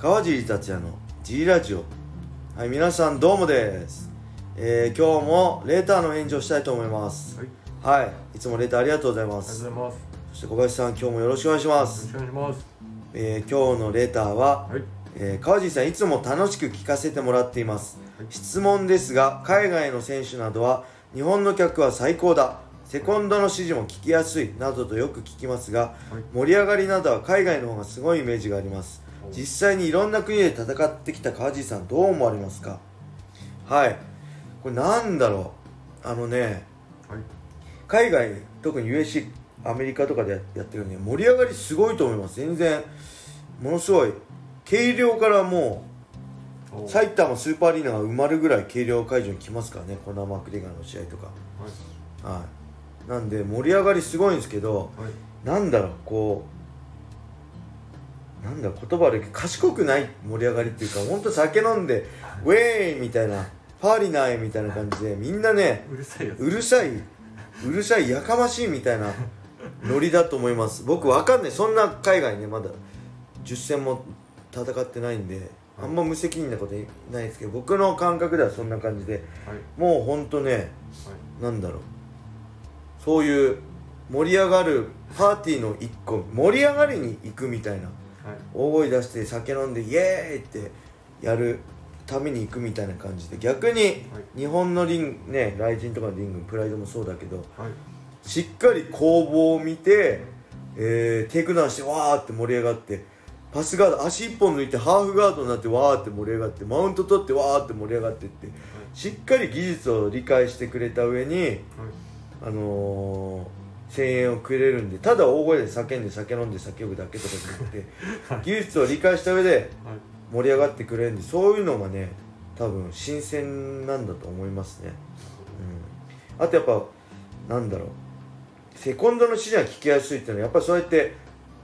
川尻達也の G ラジオ。はい皆さんどうもです、えー、今日もレーターの返事をしたいと思います。はい、はいいつもレーターありがとうございまありがとうすございます。そして小林さん今日もよろしくお願いしまよろすしくお願いします。えー今日のレーターは、はい、えー川尻さんいつも楽しく聞かせてもらっています。はい。質問ですが海外の選手などは日本の客は最高だ。セコンドの指示も聞きやすい。などとよく聞きますがはい、盛り上がりなどは海外の方がすごいイメージがあります。お実際にいろんな国で戦ってきた川尻さんどう思われますか？はい。これなんだろう？あのねはい、海外特に USC アメリカとかでやってるんで盛り上がりすごいと思います。全然ものすごい。軽量からもおう。埼玉スーパーアリーナが埋まるぐらい軽量会場に来ますからねコナー・マクレガーの試合とか。はい、はい。なんで盛り上がりすごいんですけどはい、なんだろう？こうなんだ言葉悪いけど賢くない盛り上がりっていうか本当酒飲んでウェーイみたいなパーリナイみたいな感じでみんなねうるさいやつ。うるさいうるさいやかましいみたいなノリだと思います。僕わかんない。そんな海外ねまだ10戦も戦ってないんであんま無責任なことないですけど僕の感覚ではそんな感じではい、もうほんとねはい、なんだろう。そういう盛り上がるパーティーの一個盛り上がりに行くみたいな。はい、大声出して酒飲んでイエーイってやるために行くみたいな感じで逆に日本のリングねライジンとかのリングプライドもそうだけどはい、しっかり攻防を見て、えーテイクダウンしてわーって盛り上がってパスガード足一本抜いてハーフガードになってわーって盛り上がってマウント取ってわーって盛り上がってってしっかり技術を理解してくれた上にはい、あのー声援をくれるんでただ大声で叫んで酒飲んで叫ぶだけとかじゃなくて技術を理解した上ではい、盛り上がってくれるんでそういうのがね多分新鮮なんだと思いますね、うん、あとやっぱなんだろう。セコンドの指示が聞きやすいっていうのはやっぱりそうやって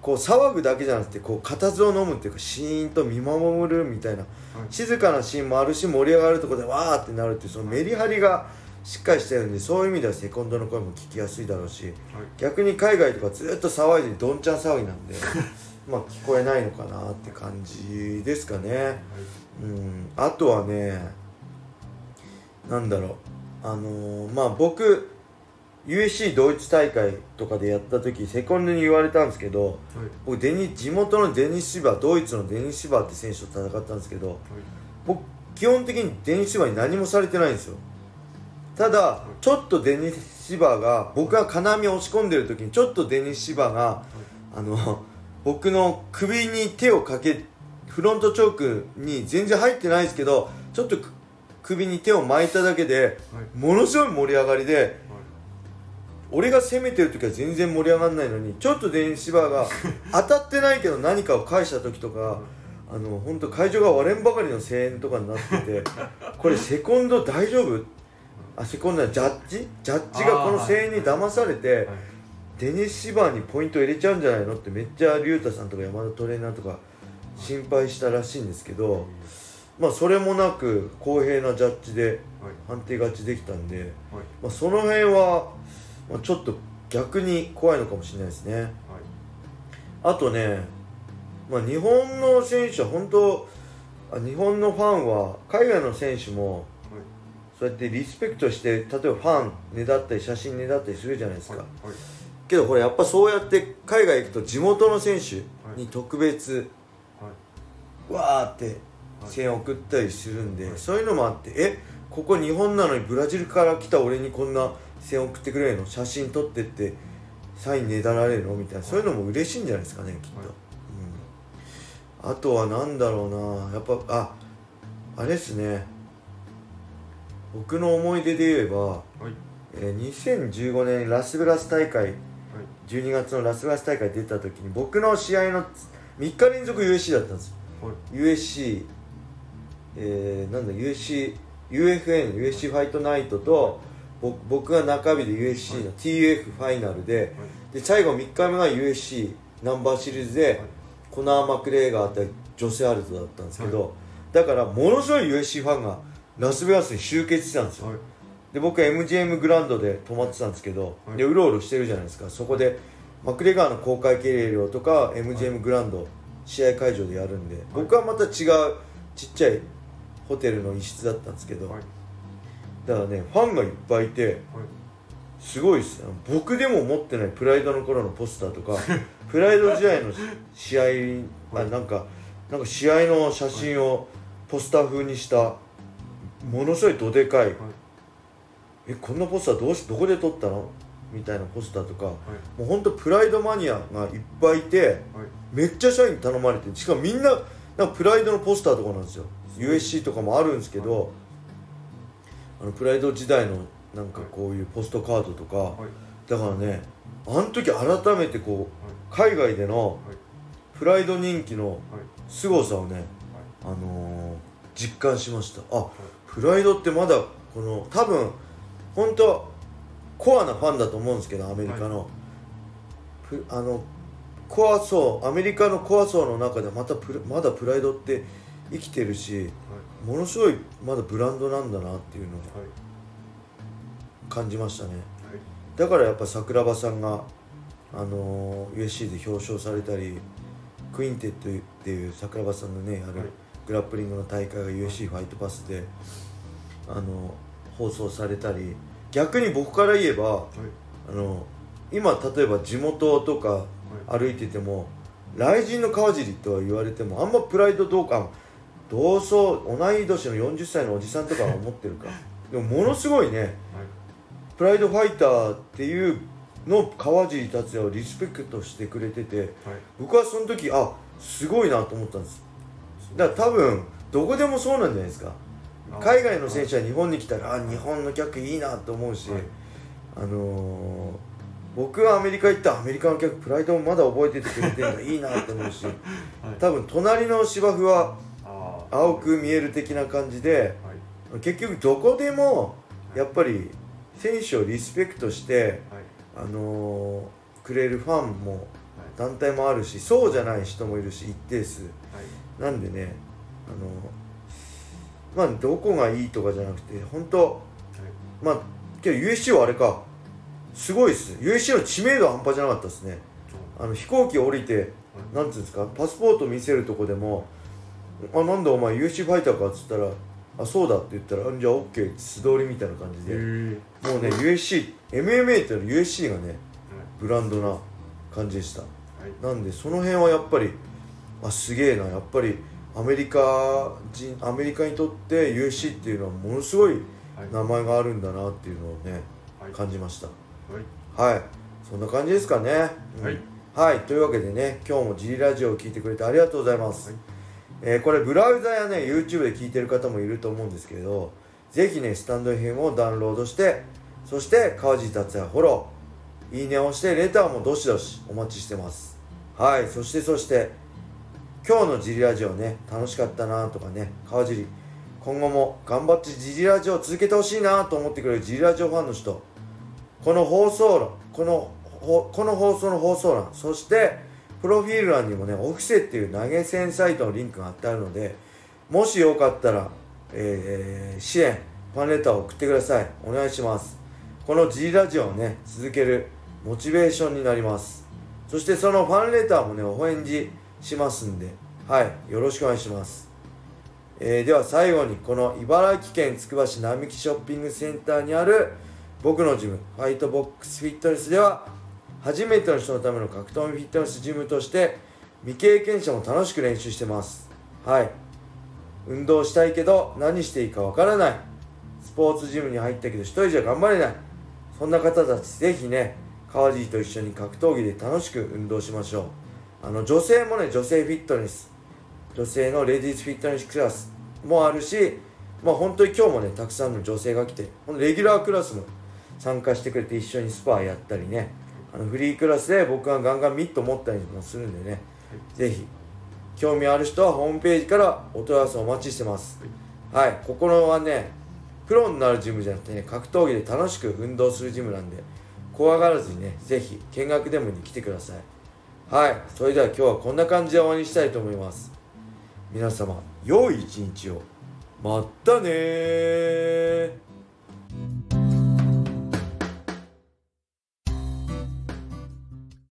こう騒ぐだけじゃなくてこう固唾を飲むっていうかシーンと見守るみたいな静かなシーンもあるし盛り上がるところでわーってなるっていうそのメリハリがしっかりしてるんでそういう意味ではセコンドの声も聞きやすいだろうしはい、逆に海外とかずっと騒いでどんちゃん騒ぎなんで まあ聞こえないのかなって感じですかね。うん。あとはねなんだろう。あのーまあ僕 USC 同一大会とかでやった時セコンドに言われたんですけどはい、僕デニ地元のデニス・シバードイツのデニス・シバーって選手と戦ったんですけど僕基本的にデニス・シバーに何もされてないんですよただちょっとデニス・シバーが僕が金網を押し込んでる時にちょっとデニス・シバーがあの僕の首に手をかけフロントチョークに全然入ってないですけどちょっとく首に手を巻いただけではい、ものすごい盛り上がりではい、俺が攻めてる時は全然盛り上がらないのにちょっとデニス・シバーが 当たってないけど何かを返した時とかあの本当会場が割れんばかりの声援とかになっててこれセコンド大丈夫？あセコンドはジャッジ？ジャッジがこの声援に騙されてはい、デニス・シバーにポイント入れちゃうんじゃないのってめっちゃ竜太さんとか山田トレーナーとか心配したらしいんですけどまあそれもなく公平なジャッジではい、判定勝ちできたんで、はい、まあ、その辺は、まあ、ちょっと逆に怖いのかもしれないですね。はい、あとね、まあ、日本の選手は本当あ日本のファンは海外の選手もそうやってリスペクトして例えばファンねだったり写真ねだったりするじゃないですか、はい、はい、けどこれやっぱそうやって海外行くと地元の選手に特別わーって声援を送ったりするんで、はい。そういうのもあってえここ日本なのにブラジルから来た俺にこんな声援送ってくれるの？写真撮ってってサインねだられるの？みたいなそういうのも嬉しいんじゃないですかねきっと、はいうん、あとは何だろうなやっぱああれですね僕の思い出で言えば、はい、えー2015年ラスベガス大会はい、12月のラスベガス大会出た時に僕の試合の3日連続 USC だったんですよ。はい、USC、えー、なんだ USC UFN USC ファイトナイトとぼ僕が中日で USC の TUF ファイナルでで最後3日目が USC ナンバーシリーズで、コナー・マクレーガー対ジョセ・アルトだったんですけど、だからものすごい USC ファンがラスベガスに集結してたんですよ、はい、で僕は MGM グランドで泊まってたんですけど、はい。でうろうろしてるじゃないですか。そこでマクレガーの公開計量とか MGM グランド試合会場でやるんで、僕はまた違うちっちゃいホテルの一室だったんですけど、はい。だからねファンがいっぱいいてはい。すごいです。僕でも持ってないプライドの頃のポスターとか プライド時代の試合、はいあなんかなんか試合の写真をポスター風にしたものすごいどでかい、はい。えこんなポスターどうしどこで撮ったの？みたいなポスターとか。はい。もうほんとプライドマニアがいっぱいいてはい。めっちゃ社員に頼まれてしかもみんななんかプライドのポスターとかなんですよ。USC とかもあるんですけど、あのプライド時代のなんかこういうポストカードとか、はい。だからねあの時改めてこう海外でのはい。プライド人気のはい。凄さをね、あのー実感しました。あプライドってまだこの多分本当コアなファンだと思うんですけどアメリカの、プあのコア層アメリカのコア層の中でまたまだプライドって生きてるしものすごいまだブランドなんだなっていうのをはい。感じましたね。はい。だからやっぱ桜庭さんが、あのー USC で表彰されたりクインテットっていう桜庭さんのねやる、はいグラップリングの大会が USC ファイトパスで、あの放送されたり逆に僕から言えばはい。あの今例えば地元とか歩いててもライジンの川尻とは言われてもあんまプライドどうか同窓同い年の40歳のおじさんとかは思ってるか。でもものすごいねはい。プライドファイターっていうの川尻達也をリスペクトしてくれててはい。僕はその時あすごいなと思ったんですだから多分どこでもそうなんじゃないですか。あ海外の選手は日本に来たらあ日本の客いいなと思うし、はい。あのー僕はアメリカ行ったらアメリカの客プライドもまだ覚えててくれてるのいいなと思うし はい。多分隣の芝生は青く見える的な感じではい。結局どこでもやっぱり選手をリスペクトして、はい。あのーくれるファンもはい。団体もあるしそうじゃない人もいるし一定数。はいなんでねあのまあどこがいいとかじゃなくて本当まあけど USC はあれか。すごいっす。USC の知名度は半端じゃなかったですね。あの飛行機降りてなんていうんですかパスポート見せるとこでも「あなんだお前 USC ファイターか」っつったら「あそうだ」って言ったら「じゃあ OK」って素通りみたいな感じで。もうね USC MMA っていうの USC がねはい。ブランドな感じでした。はい。なんでその辺はやっぱりあすげえな。やっぱりアメリカ人アメリカにとって USC っていうのはものすごいはい。名前があるんだなっていうのをねはい。感じました。はい。はい。そんな感じですかね、うん。はい。はい。というわけでね今日も G ラジオを聞いてくれてありがとうございます、はい。えーこれブラウザやね YouTube で聞いてる方もいると思うんですけれどぜひねスタンド FM をダウンロードしてそして川地達也フォロー。いいねを押してレターもどしどしお待ちしてます。はい。そしてそして今日のジリラジオね楽しかったなとかね川尻今後も頑張ってジリラジオを続けてほしいなと思ってくれるジリラジオファンの人この放送欄このこの放送の放送欄そしてプロフィール欄にもねオフセっていう投げ銭サイトのリンクが貼ってあるのでもしよかったら、えー支援ファンレターを送ってください。お願いします。この G ラジオをね続けるモチベーションになります。そしてそのファンレターもねお返事しますんではいよろしくお願いします。えーでは最後にこの茨城県つくば市並木ショッピングセンターにある僕のジムファイトボックスフィットネスでは初めての人のための格闘技フィットネスジムとして未経験者も楽しく練習してます。はい。運動したいけど何していいかわからない。スポーツジムに入ったけど一人じゃ頑張れない。そんな方たちぜひね川尻と一緒に格闘技で楽しく運動しましょう。あの女性もね女性フィットネス。女性のレディースフィットネスクラスもあるしまあ本当に今日もねたくさんの女性が来てレギュラークラスも参加してくれて一緒にスパーやったりねあのフリークラスで僕がガンガンミット持ったりもするんでね、ぜひ興味ある人はホームページからお問い合わせお待ちしてます。はいここのはねプロになるジムじゃなくてね格闘技で楽しく運動するジムなんで怖がらずにねぜひ見学でもに来てください。はいそれでは今日はこんな感じで終わりにしたいと思います。皆様良い一日を。まったね